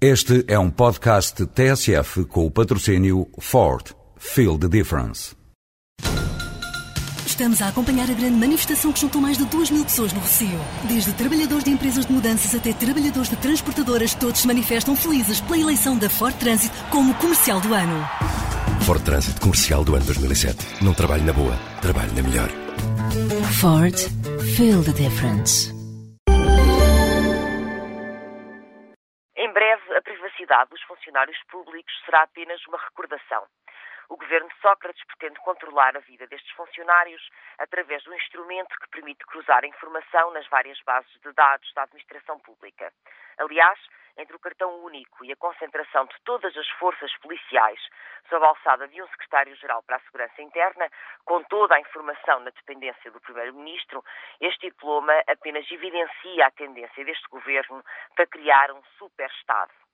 Este é um podcast TSF com o patrocínio Ford. Feel the difference. Estamos a acompanhar a grande manifestação que juntou mais de 2 mil pessoas no Rocio. Desde trabalhadores de empresas de mudanças até trabalhadores de transportadoras, todos se manifestam felizes pela eleição da Ford Transit como comercial do ano. Ford Transit Comercial do ano 2007. Não trabalho na boa, trabalho na melhor. Ford. Feel the difference. Breve, a privacidade dos funcionários públicos será apenas uma recordação. O governo Sócrates pretende controlar a vida destes funcionários através de um instrumento que permite cruzar informação nas várias bases de dados da administração pública. Aliás, entre o cartão único e a concentração de todas as forças policiais sob a alçada de um secretário-geral para a Segurança Interna, com toda a informação na dependência do Primeiro-Ministro, este diploma apenas evidencia a tendência deste governo para criar um super-Estado.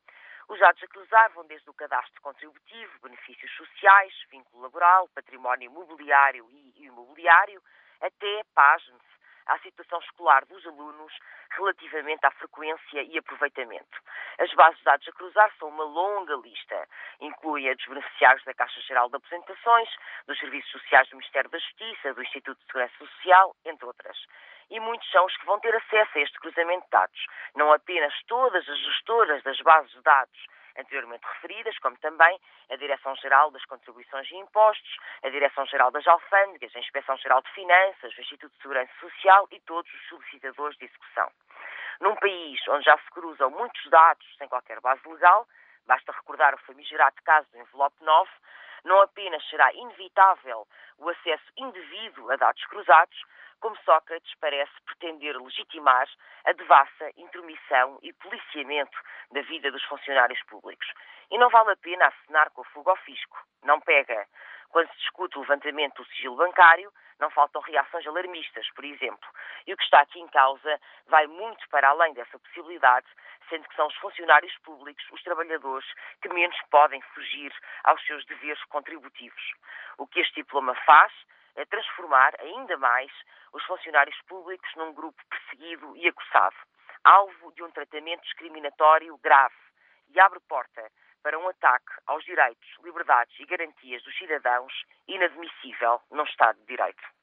Os dados a cruzar vão desde o cadastro contributivo, benefícios sociais, vínculo laboral, património imobiliário e imobiliário, até, pasme-se, à situação escolar dos alunos relativamente à frequência e aproveitamento. As bases de dados a cruzar são uma longa lista. Incluem a dos beneficiários da Caixa Geral de Apresentações, dos Serviços Sociais do Ministério da Justiça, do Instituto de Segurança Social, entre outras. E muitos são os que vão ter acesso a este cruzamento de dados. Não apenas todas as gestoras das bases de dados anteriormente referidas, como também a Direção-Geral das Contribuições e Impostos, a Direção-Geral das Alfândegas, a Inspeção-Geral de Finanças, o Instituto de Segurança Social e todos os solicitadores de execução. Num país onde já se cruzam muitos dados sem qualquer base legal, basta recordar o famigerado caso do envelope 9, não apenas será inevitável o acesso indevido a dados cruzados, como Sócrates parece pretender legitimar a devassa intromissão e policiamento da vida dos funcionários públicos. E não vale a pena acenar com o fogo ao fisco. Não pega. Quando se discute o levantamento do sigilo bancário, não faltam reações alarmistas, por exemplo. E o que está aqui em causa vai muito para além dessa possibilidade, sendo que são os funcionários públicos, os trabalhadores, que menos podem fugir aos seus deveres contributivos. O que este diploma faz transformar ainda mais os funcionários públicos num grupo perseguido e acossado, alvo de um tratamento discriminatório grave e abre porta para um ataque aos direitos, liberdades e garantias dos cidadãos inadmissível num Estado de Direito.